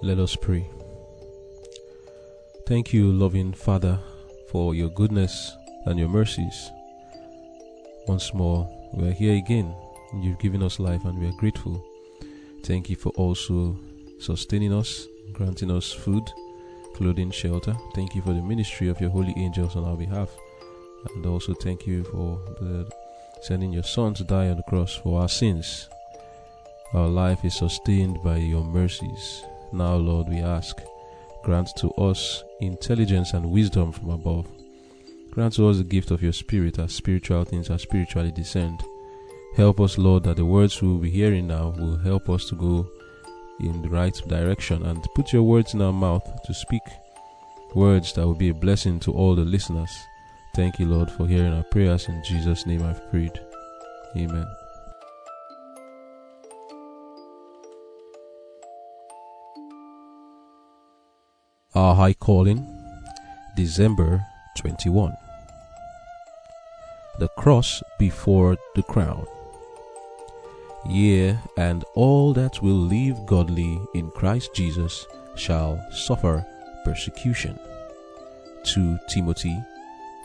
Let us pray. Thank you, loving Father, for your goodness and your mercies. Once more, we are here again. You've given us life and we are grateful. Thank you for also sustaining us, granting us food, clothing, shelter. Thank you for the ministry of your holy angels on our behalf. And also thank you for the sending your Son to die on the cross for our sins. Our life is sustained by your mercies. Now, Lord, we ask, grant to us intelligence and wisdom from above. Grant to us the gift of your Spirit as spiritual things are spiritually discerned. Help us, Lord, that the words we will be hearing now will help us to go in the right direction and put your words in our mouth to speak words that will be a blessing to all the listeners. Thank you, Lord, for hearing our prayers. In Jesus' name I've prayed. Amen. Our High Calling, December 21. The Cross Before the Crown. Yea, and all that will live godly in Christ Jesus shall suffer persecution. 2 Timothy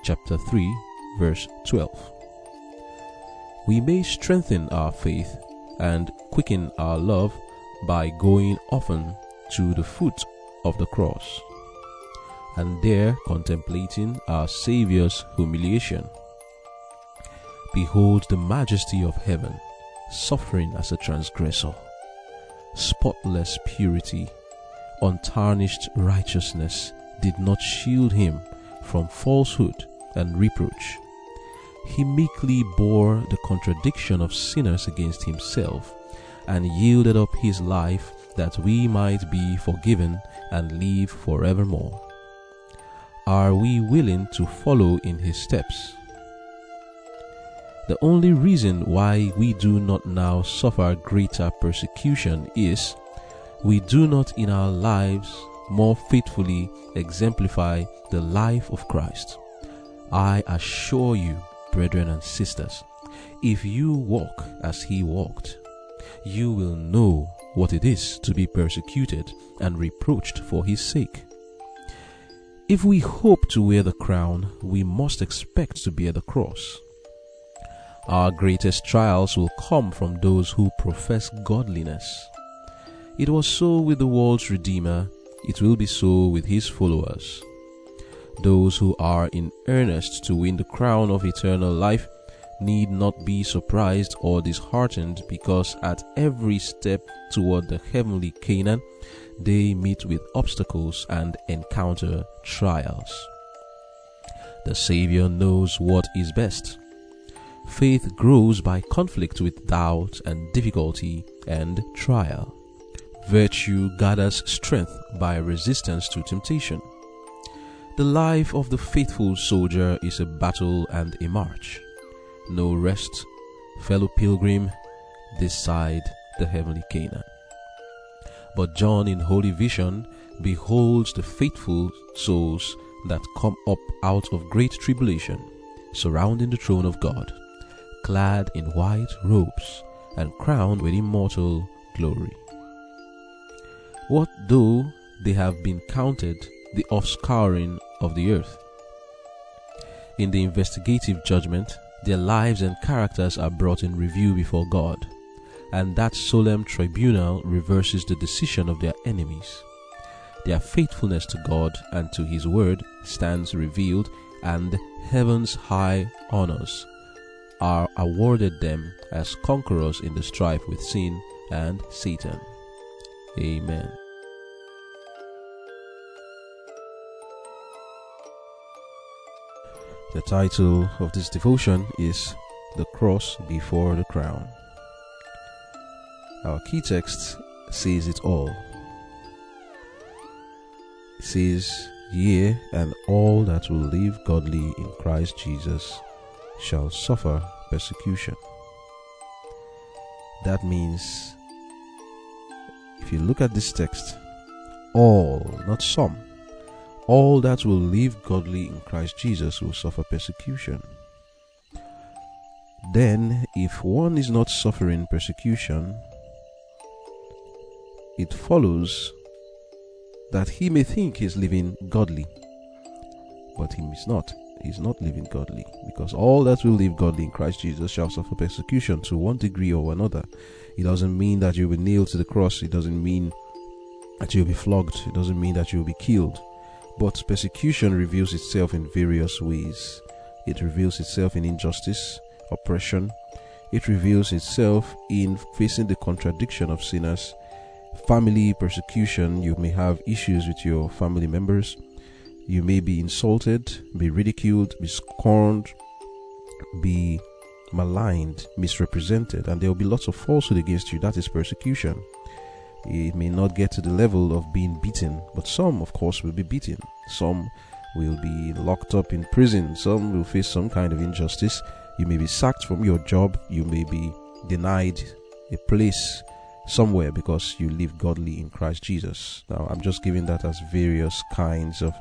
chapter 3 verse 12. We may strengthen our faith and quicken our love by going often to the foot of the cross and there contemplating our Saviour's humiliation. Behold the majesty of heaven, suffering as a transgressor, spotless purity, untarnished righteousness did not shield him from falsehood and reproach. He meekly bore the contradiction of sinners against himself and yielded up his life that we might be forgiven and live forevermore. Are we willing to follow in his steps? The only reason why we do not now suffer greater persecution is we do not in our lives more faithfully exemplify the life of Christ. I assure you, brethren and sisters, if you walk as he walked, you will know what it is to be persecuted and reproached for his sake. If we hope to wear the crown, we must expect to bear the cross. Our greatest trials will come from those who profess godliness. It was so with the world's Redeemer, it will be so with his followers. Those who are in earnest to win the crown of eternal life need not be surprised or disheartened because at every step toward the heavenly Canaan, they meet with obstacles and encounter trials. The Savior knows what is best. Faith grows by conflict with doubt and difficulty and trial. Virtue gathers strength by resistance to temptation. The life of the faithful soldier is a battle and a march. No rest, fellow pilgrim, this side the heavenly Canaan. But John, in holy vision, beholds the faithful souls that come up out of great tribulation, surrounding the throne of God, clad in white robes and crowned with immortal glory. What though they have been counted the offscouring of the earth? In the investigative judgment, their lives and characters are brought in review before God, and that solemn tribunal reverses the decision of their enemies. Their faithfulness to God and to His word stands revealed, and heaven's high honors are awarded them as conquerors in the strife with sin and Satan. Amen. The title of this devotion is The Cross Before the Crown. Our key text says it all. It says, Yea, and all that will live godly in Christ Jesus shall suffer persecution. That means, if you look at this text, all, not some, all that will live godly in Christ Jesus will suffer persecution. Then, if one is not suffering persecution, it follows that he may think he's living godly. But he is not. He's not living godly because all that will live godly in Christ Jesus shall suffer persecution to one degree or another. It doesn't mean that you'll be nailed to the cross. It doesn't mean that you'll be flogged. It doesn't mean that you'll be killed. But persecution reveals itself in various ways. It reveals itself in injustice, oppression. It reveals itself in facing the contradiction of sinners. Family persecution, you may have issues with your family members. You may be insulted, be ridiculed, be scorned, be maligned, misrepresented, and there will be lots of falsehood against you. That is persecution. It may not get to the level of being beaten, but some, of course, will be beaten. Some will be locked up in prison. Some will face some kind of injustice. You may be sacked from your job. You may be denied a place somewhere because you live godly in Christ Jesus. Now, I'm just giving that as various kinds of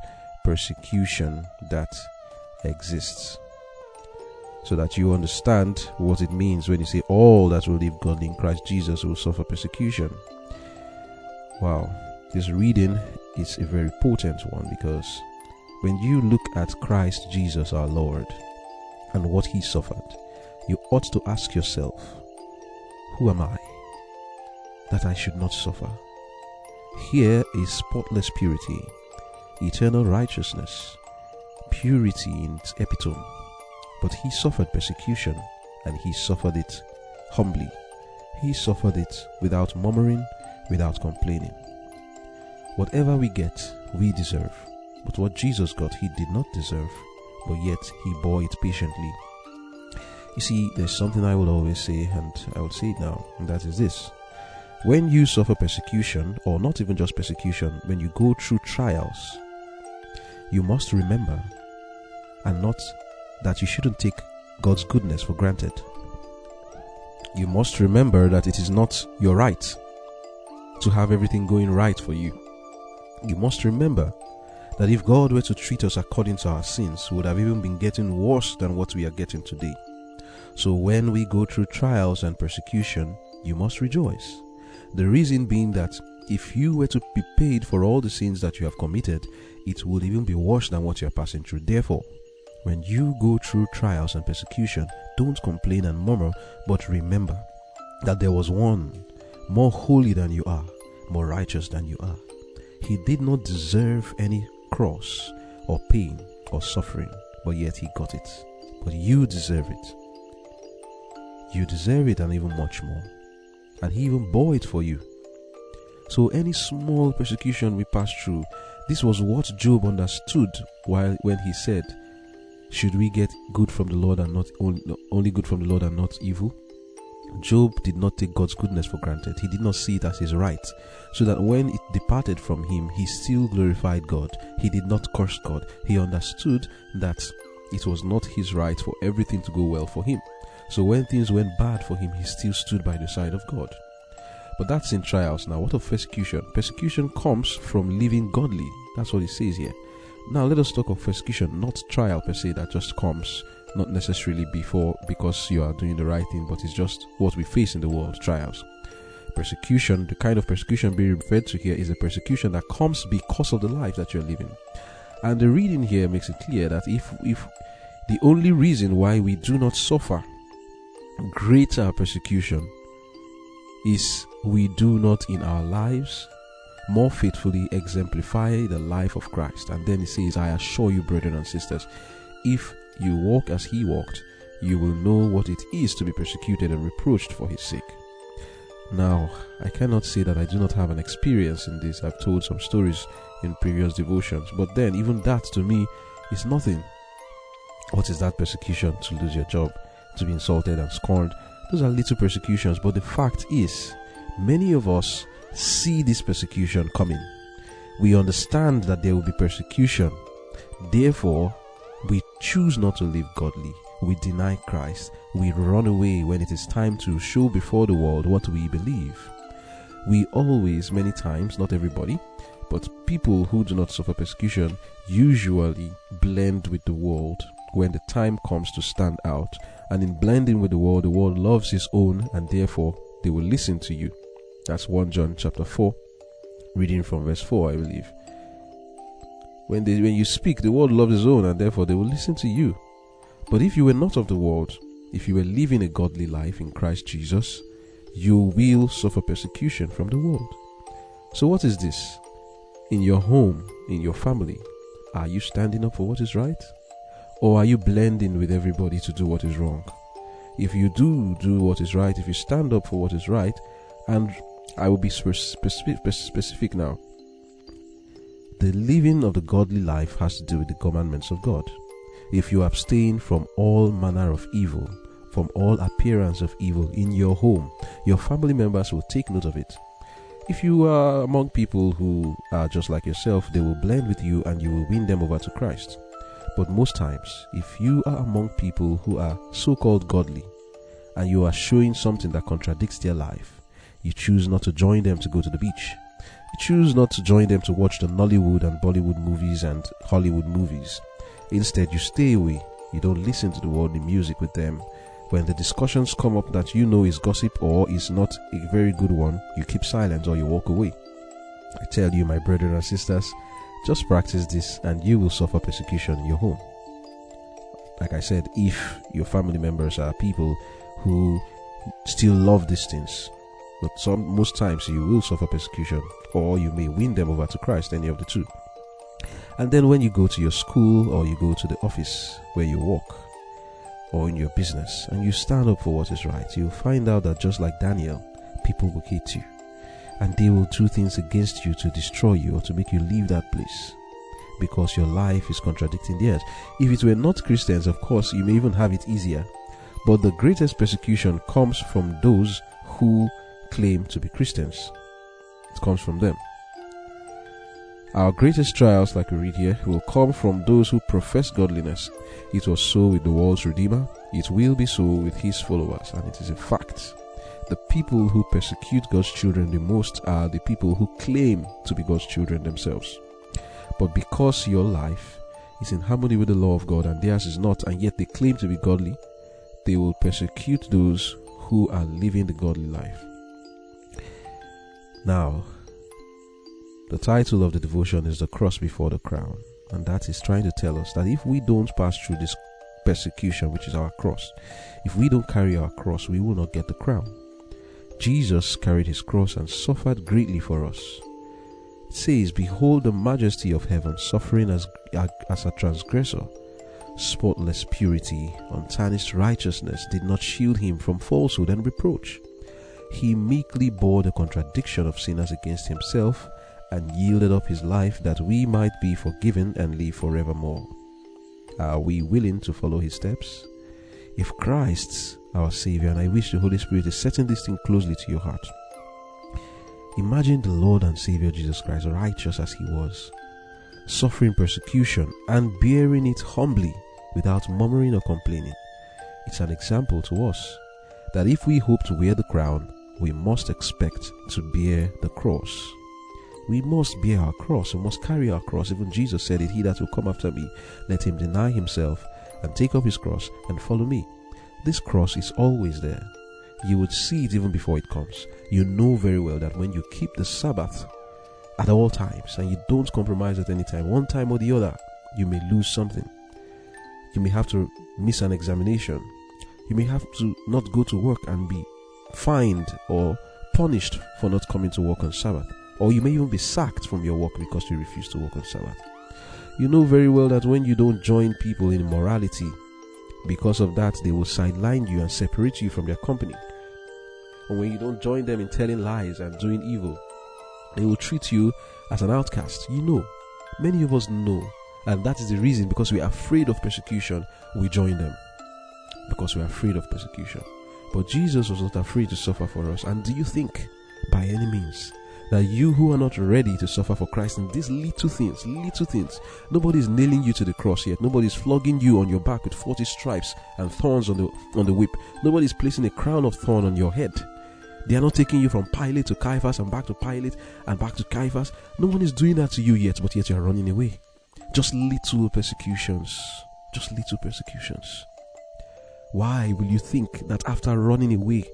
persecution that exists so that you understand what it means when you say all that will live godly in Christ Jesus will suffer persecution. Wow, this reading is a very potent one because when you look at Christ Jesus our Lord and what he suffered, you ought to ask yourself, Who am I that I should not suffer? Here is spotless purity, eternal righteousness, purity in its epitome. But he suffered persecution and he suffered it humbly. He suffered it without murmuring without complaining. Whatever we get, we deserve. But what Jesus got, he did not deserve, but yet he bore it patiently. You see, there's something I will always say, and I will say it now, and that is this. When you suffer persecution, or not even just persecution, when you go through trials, you must remember and not that you shouldn't take God's goodness for granted. You must remember that it is not your right to have everything going right for you. You must remember that if God were to treat us according to our sins, we would have even been getting worse than what we are getting today. So when we go through trials and persecution, you must rejoice. The reason being that if you were to be paid for all the sins that you have committed, it would even be worse than what you are passing through. Therefore, when you go through trials and persecution, don't complain and murmur, but remember that there was one more holy than you are, more righteous than you are. He did not deserve any cross or pain or suffering, but yet he got it. But you deserve it. You deserve it and even much more. And he even bore it for you. So any small persecution we pass through, this was what Job understood while when he said, Should we get good from the Lord and not only, only good from the Lord and not evil? Job did not take God's goodness for granted. He did not see it as his right. So that when it departed from him, he still glorified God. He did not curse God. He understood that it was not his right for everything to go well for him. So when things went bad for him, he still stood by the side of God. But that's in trials. Now, what of persecution? Persecution comes from living godly. That's what it says here. Now, let us talk of persecution, not trial per se, that just comes not necessarily before because you are doing the right thing, but it's just what we face in the world trials. Persecution, the kind of persecution being referred to here, is a persecution that comes because of the life that you're living. And the reading here makes it clear that if, if the only reason why we do not suffer greater persecution is we do not in our lives more faithfully exemplify the life of Christ. And then he says, I assure you, brethren and sisters, if you walk as he walked, you will know what it is to be persecuted and reproached for his sake. Now, I cannot say that I do not have an experience in this. I've told some stories in previous devotions, but then even that to me is nothing. What is that persecution? To lose your job, to be insulted and scorned. Those are little persecutions, but the fact is, many of us see this persecution coming. We understand that there will be persecution. Therefore, we choose not to live godly. We deny Christ. We run away when it is time to show before the world what we believe. We always, many times, not everybody, but people who do not suffer persecution usually blend with the world when the time comes to stand out. And in blending with the world, the world loves his own and therefore they will listen to you. That's 1 John chapter 4 reading from verse 4, I believe. When they when you speak, the world loves its own, and therefore they will listen to you. But if you were not of the world, if you were living a godly life in Christ Jesus, you will suffer persecution from the world. So, what is this? In your home, in your family, are you standing up for what is right? Or are you blending with everybody to do what is wrong? If you do do what is right, if you stand up for what is right, and I will be specific, specific now, the living of the godly life has to do with the commandments of God. If you abstain from all manner of evil, from all appearance of evil in your home, your family members will take note of it. If you are among people who are just like yourself, they will blend with you and you will win them over to Christ. But most times, if you are among people who are so called godly and you are showing something that contradicts their life, you choose not to join them to go to the beach. You choose not to join them to watch the Nollywood and Bollywood movies and Hollywood movies. Instead, you stay away. You don't listen to the worldly music with them when the discussions come up that you know is gossip or is not a very good one, you keep silent or you walk away. I tell you, my brethren and sisters, just practice this and you will suffer persecution in your home. Like I said, if your family members are people who still love these things, but some most times you will suffer persecution, or you may win them over to Christ, any of the two. And then when you go to your school or you go to the office where you work, or in your business and you stand up for what is right, you'll find out that just like Daniel, people will hate you. And they will do things against you to destroy you or to make you leave that place because your life is contradicting theirs. If it were not Christians, of course, you may even have it easier. But the greatest persecution comes from those who claim to be Christians. It comes from them. Our greatest trials, like we read here, will come from those who profess godliness. It was so with the world's Redeemer, it will be so with his followers, and it is a fact. The people who persecute God's children the most are the people who claim to be God's children themselves. But because your life is in harmony with the law of God and theirs is not, and yet they claim to be godly, they will persecute those who are living the godly life. Now, the title of the devotion is The Cross Before the Crown, and that is trying to tell us that if we don't pass through this persecution, which is our cross, if we don't carry our cross, we will not get the crown. Jesus carried his cross and suffered greatly for us. It says, Behold the majesty of heaven, suffering as, as a transgressor. Spotless purity, untarnished righteousness did not shield him from falsehood and reproach. He meekly bore the contradiction of sinners against himself and yielded up his life that we might be forgiven and live forevermore. Are we willing to follow his steps? If Christ, our Savior, and I wish the Holy Spirit is setting this thing closely to your heart. Imagine the Lord and Savior Jesus Christ, righteous as he was, suffering persecution and bearing it humbly without murmuring or complaining. It's an example to us that if we hope to wear the crown, we must expect to bear the cross we must bear our cross. We must carry our cross. Even Jesus said it, He that will come after me, let him deny himself and take up his cross and follow me. This cross is always there. You would see it even before it comes. You know very well that when you keep the Sabbath at all times and you don't compromise at any time, one time or the other, you may lose something. You may have to miss an examination. You may have to not go to work and be fined or punished for not coming to work on Sabbath or you may even be sacked from your work because you refuse to work on Sabbath. You know very well that when you don't join people in morality, because of that, they will sideline you and separate you from their company. And when you don't join them in telling lies and doing evil, they will treat you as an outcast. You know, many of us know, and that is the reason because we are afraid of persecution, we join them. Because we are afraid of persecution. But Jesus was not afraid to suffer for us. And do you think, by any means, that you who are not ready to suffer for Christ in these little things, little things, nobody is nailing you to the cross yet. Nobody is flogging you on your back with 40 stripes and thorns on the, on the whip. Nobody is placing a crown of thorn on your head. They are not taking you from Pilate to Caiaphas and back to Pilate and back to Caiaphas. No one is doing that to you yet, but yet you are running away. Just little persecutions. Just little persecutions. Why will you think that after running away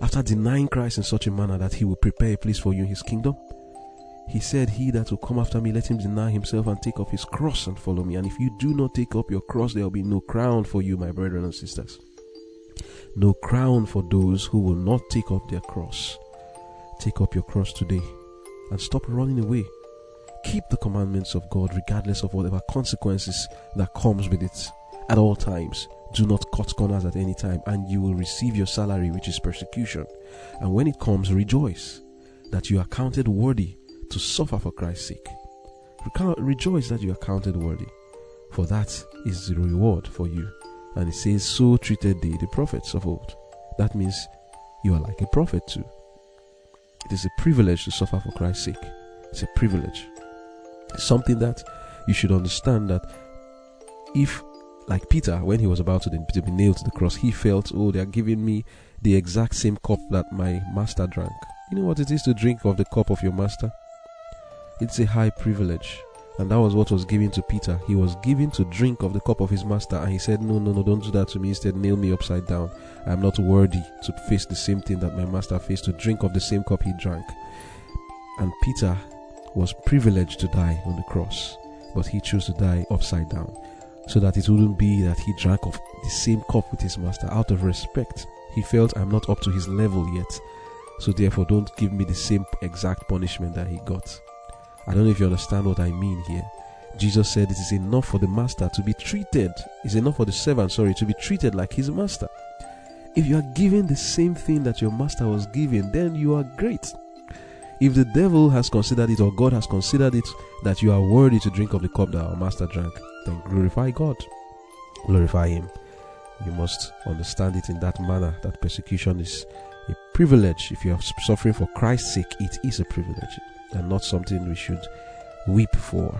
after denying Christ in such a manner that he will prepare a place for you in his kingdom? He said, He that will come after me, let him deny himself and take up his cross and follow me. And if you do not take up your cross, there will be no crown for you, my brethren and sisters. No crown for those who will not take up their cross. Take up your cross today and stop running away. Keep the commandments of God regardless of whatever consequences that comes with it at all times. Do not cut corners at any time, and you will receive your salary, which is persecution. And when it comes, rejoice that you are counted worthy to suffer for Christ's sake. Rejoice that you are counted worthy, for that is the reward for you. And it says, So treated they the prophets of old. That means you are like a prophet too. It is a privilege to suffer for Christ's sake. It's a privilege. It's something that you should understand that if, like Peter, when he was about to, be nailed to the cross, he felt, oh, they are giving me the exact same cup that my master drank. You know what it is to drink of the cup of your master? It's a high privilege. And that was what was given to Peter. He was given to drink of the cup of his master, and he said, No, no, no, don't do that to me. Instead, nail me upside down. I am not worthy to face the same thing that my master faced, to drink of the same cup he drank. And Peter was privileged to die on the cross, but he chose to die upside down, so that it wouldn't be that he drank of the same cup with his master out of respect. He felt, I'm not up to his level yet, so therefore don't give me the same exact punishment that he got. I don't know if you understand what I mean here. Jesus said it is enough for the master to be treated, it's enough for the servant, sorry, to be treated like his master. If you are given the same thing that your master was given, then you are great. If the devil has considered it or God has considered it that you are worthy to drink of the cup that our master drank, then glorify God. Glorify him. You must understand it in that manner that persecution is a privilege. If you are suffering for Christ's sake, it is a privilege and not something we should weep for.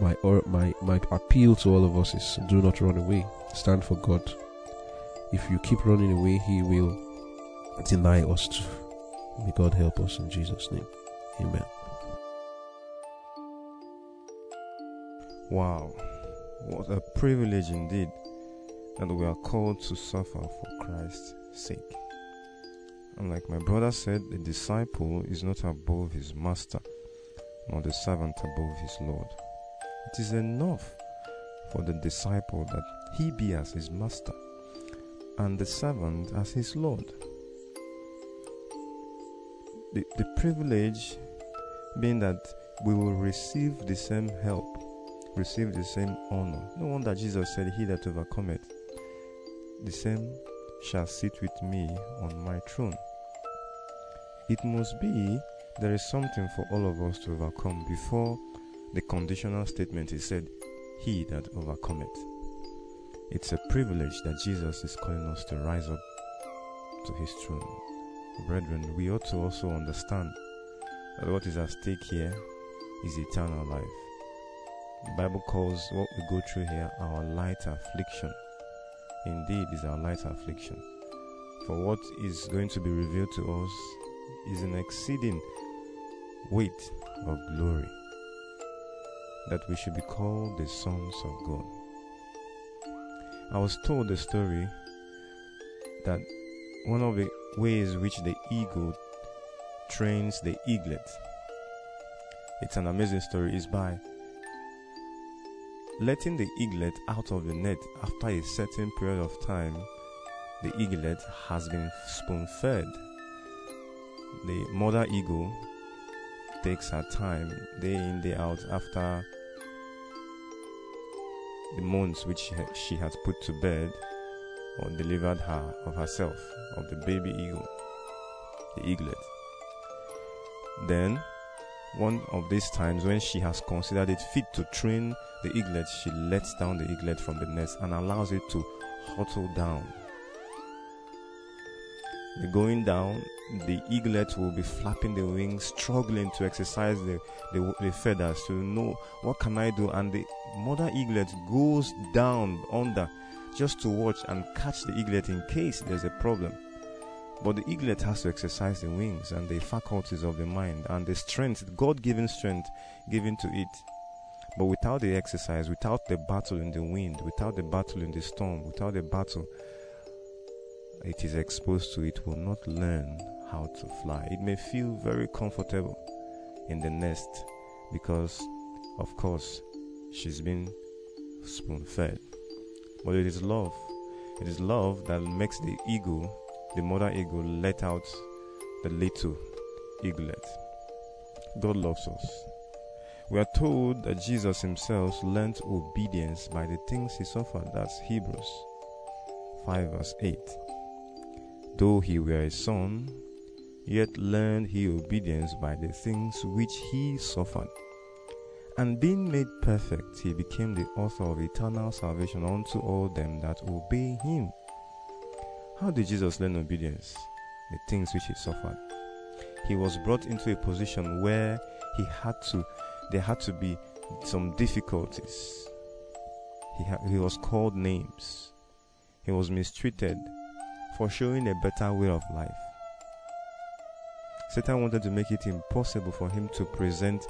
My or my my appeal to all of us is do not run away. Stand for God. If you keep running away, He will deny us too. May God help us in Jesus' name. Amen. Wow, what a privilege indeed that we are called to suffer for Christ's sake. And like my brother said, the disciple is not above his master, nor the servant above his Lord. It is enough for the disciple that he be as his master, and the servant as his Lord. The, the privilege being that we will receive the same help, receive the same honor. No wonder Jesus said, He that overcometh, the same shall sit with me on my throne. It must be there is something for all of us to overcome before the conditional statement is said, He that overcometh. It's a privilege that Jesus is calling us to rise up to his throne. Brethren, we ought to also understand that what is at stake here is eternal life. The Bible calls what we go through here our light affliction. Indeed, is our light affliction. For what is going to be revealed to us is an exceeding weight of glory that we should be called the sons of God. I was told a story that one of the ways which the eagle trains the eaglet, it's an amazing story, is by letting the eaglet out of the net. After a certain period of time. The eaglet has been spoon fed the mother eagle takes her time day in day out after the months which she has put to bed or delivered her of herself of the baby eagle the eaglet then one of these times when she has considered it fit to train the eaglet she lets down the eaglet from the nest and allows it to hurtle down going down, the eaglet will be flapping the wings, struggling to exercise the, the, the, feathers to know what can I do. And the mother eaglet goes down under just to watch and catch the eaglet in case there's a problem. But the eaglet has to exercise the wings and the faculties of the mind and the strength, God given strength given to it. But without the exercise, without the battle in the wind, without the battle in the storm, without the battle it is exposed to, it will not learn how to fly. It may feel very comfortable. in the nest because, of course, she's been spoon fed. But it is love. It is love that makes the eagle, the mother eagle, let out the little eaglet. God loves us. We are told that Jesus himself learnt obedience by the things he suffered. That's Hebrews 5 verse 8. Though he were a son, yet learned he obedience by the things which he suffered. And being made perfect, he became the author of eternal salvation unto all them that obey him. How did Jesus learn obedience? The things which he suffered. He was brought into a position where he had to, there had to be some difficulties. He, ha- he was called names. He was mistreated for showing a better way of life. Satan wanted to make it impossible for him to present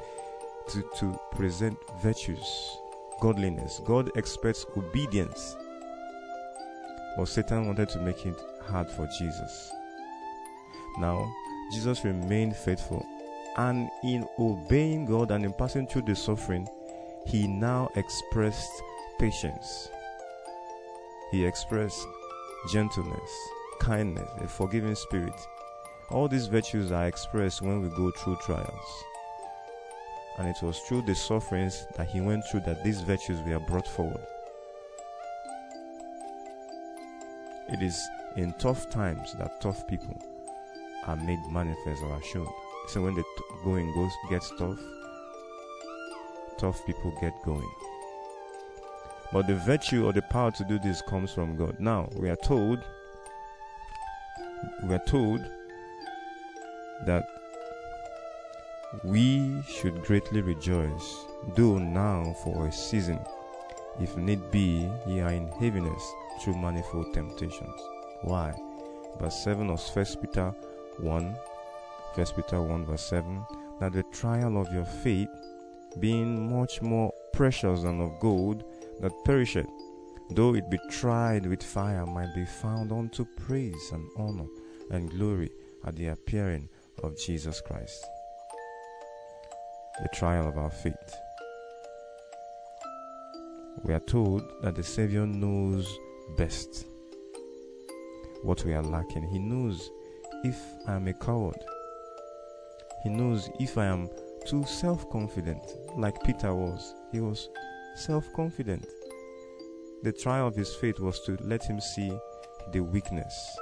to, to present virtues, godliness. God expects obedience. But Satan wanted to make it hard for Jesus. Now, Jesus remained faithful, and in obeying God and in passing through the suffering, he now expressed patience. He expressed gentleness, kindness, a forgiving spirit. All these virtues are expressed when we go through trials. And it was through the sufferings that he went through that these virtues were brought forward. It is in tough times that tough people are made manifest or are shown. So when the t- going goes gets tough, tough people get going. But the virtue or the power to do this comes from God. Now we are told we are told that we should greatly rejoice, though now for a season, if need be, ye are in heaviness through manifold temptations. Why? Verse 7 of 1 Peter 1, 1 Peter 1, verse 7, that the trial of your faith, being much more precious than of gold that perisheth, though it be tried with fire, might be found unto praise and honor and glory at the appearing of Jesus Christ. The trial of our faith. We are told that the Savior knows best what we are lacking. He knows if I am a coward. He knows if I am too self confident, like Peter was. He was self confident. The trial of his faith was to let him see the weakness.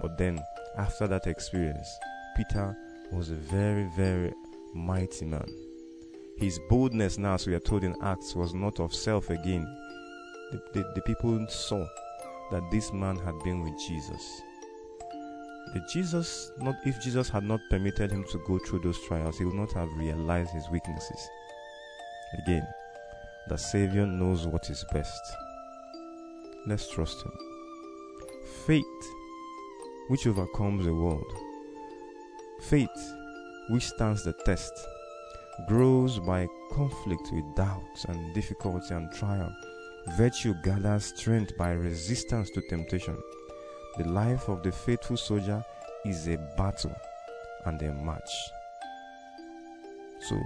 But then, after that experience, Peter was a very, very mighty man. His boldness now, as we are told in Acts, was not of self again. The, the, the people saw that this man had been with Jesus. The Jesus, not if Jesus had not permitted him to go through those trials, he would not have realized his weaknesses. Again, the Savior knows what is best. Let's trust him. Faith, which overcomes the world. Faith, which stands the test, grows by conflict with doubts and difficulty and trial. Virtue gathers strength by resistance to temptation. The life of the faithful soldier is a battle and a match. So,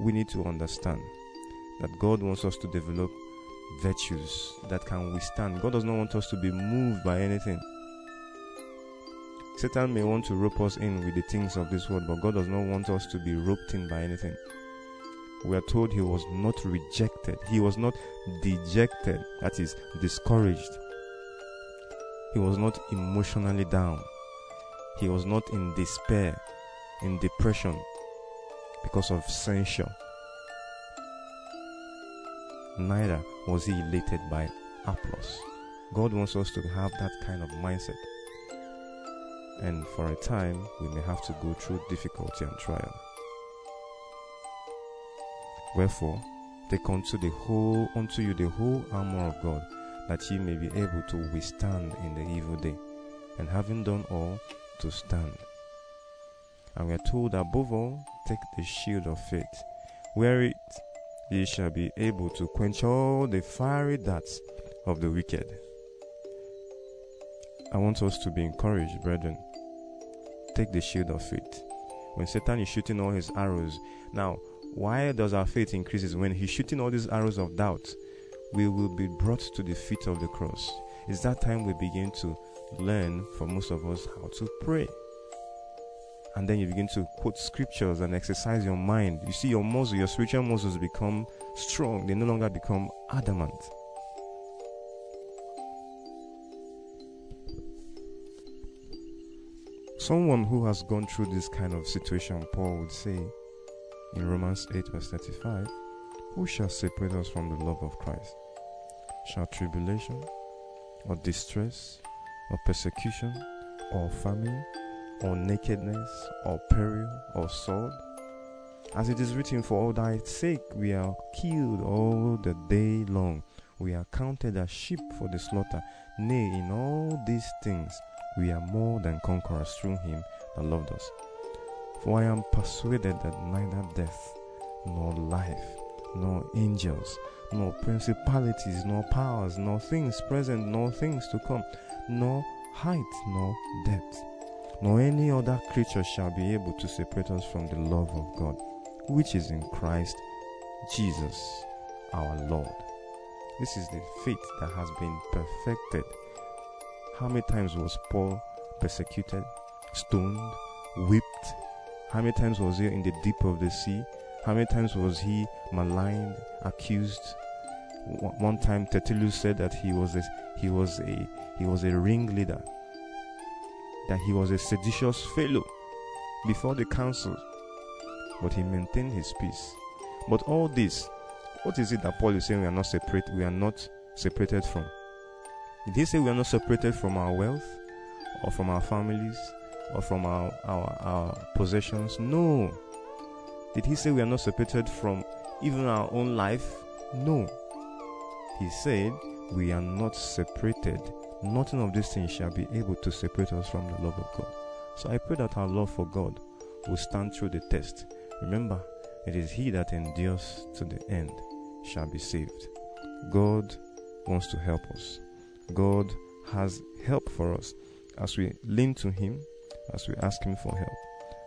we need to understand that God wants us to develop virtues that can withstand. God does not want us to be moved by anything. Satan may want to rope us in with the things of this world, but God does not want us to be roped in by anything. We are told he was not rejected, he was not dejected, that is, discouraged. He was not emotionally down. He was not in despair, in depression because of censure. Neither was he elated by applause. God wants us to have that kind of mindset. And for a time, we may have to go through difficulty and trial. Wherefore, take unto the whole unto you the whole armor of God, that ye may be able to withstand in the evil day, and having done all, to stand. And we are told above all, take the shield of faith, it ye shall be able to quench all the fiery darts of the wicked. I want us to be encouraged, brethren. Take the shield of faith, when Satan is shooting all his arrows. Now, why does our faith increase? When he's shooting all these arrows of doubt, we will be brought to the feet of the cross. It's that time we begin to learn, for most of us, how to pray. And then you begin to quote scriptures and exercise your mind. You see, your muscles, your spiritual muscles become strong, they no longer become adamant. Someone who has gone through this kind of situation, Paul would say in Romans 8, verse 35, Who shall separate us from the love of Christ? Shall tribulation, or distress, or persecution, or famine, or nakedness, or peril, or sword? As it is written, For all thy sake we are killed all the day long. We are counted as sheep for the slaughter. Nay, in all these things we are more than conquerors through him that loved us. For I am persuaded that neither death, nor life, nor angels, nor principalities, nor powers, nor things present, nor things to come, nor height, nor depth, nor any other creature shall be able to separate us from the love of God, which is in Christ Jesus our Lord. This is the faith that has been perfected how many times was Paul persecuted, stoned, whipped? How many times was he in the deep of the sea? How many times was he maligned, accused? One time Tertullus said that he was a, he was a he was a ringleader, that he was a seditious fellow before the council, but he maintained his peace. But all this, what is it that Paul is saying we are not separate, we are not separated from? Did he say we are not separated from our wealth or from our families or from our, our, our possessions? No. Did he say we are not separated from even our own life? No. He said we are not separated. Nothing of these things shall be able to separate us from the love of God. So I pray that our love for God will stand through the test. Remember, it is he that endures to the end shall be saved. God wants to help us. God has help for us as we lean to Him, as we ask Him for help,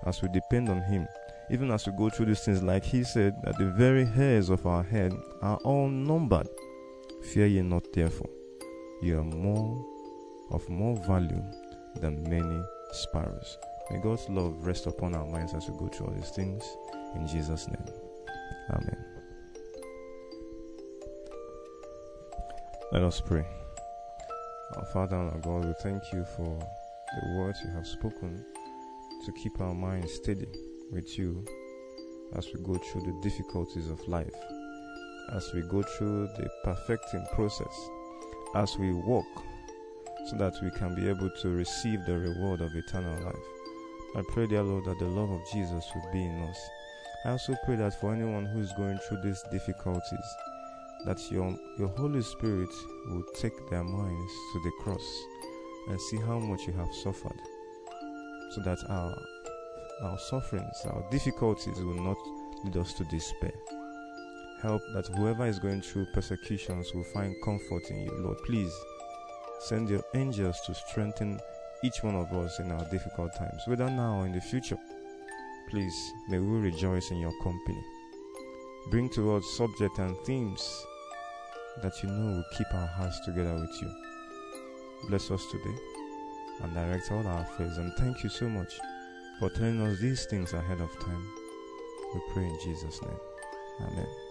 as we depend on Him, even as we go through these things, like He said, that the very hairs of our head are all numbered. Fear ye not, therefore. You are more of more value than many sparrows. May God's love rest upon our minds as we go through all these things. In Jesus' name. Amen. Let us pray. Our Father and our God, we thank you for the words you have spoken to keep our minds steady with you as we go through the difficulties of life, as we go through the perfecting process, as we walk so that we can be able to receive the reward of eternal life. I pray, dear Lord, that the love of Jesus will be in us. I also pray that for anyone who is going through these difficulties, that your, your Holy Spirit will take their minds to the cross and see how much you have suffered, so that our, our sufferings, our difficulties will not lead us to despair. Help that whoever is going through persecutions will find comfort in you, Lord. Please send your angels to strengthen each one of us in our difficult times, whether now or in the future. Please, may we rejoice in your company. Bring to us subject and themes that you know will keep our hearts together with you. Bless us today and direct all our affairs. And thank you so much for telling us these things ahead of time. We pray in Jesus' name. Amen.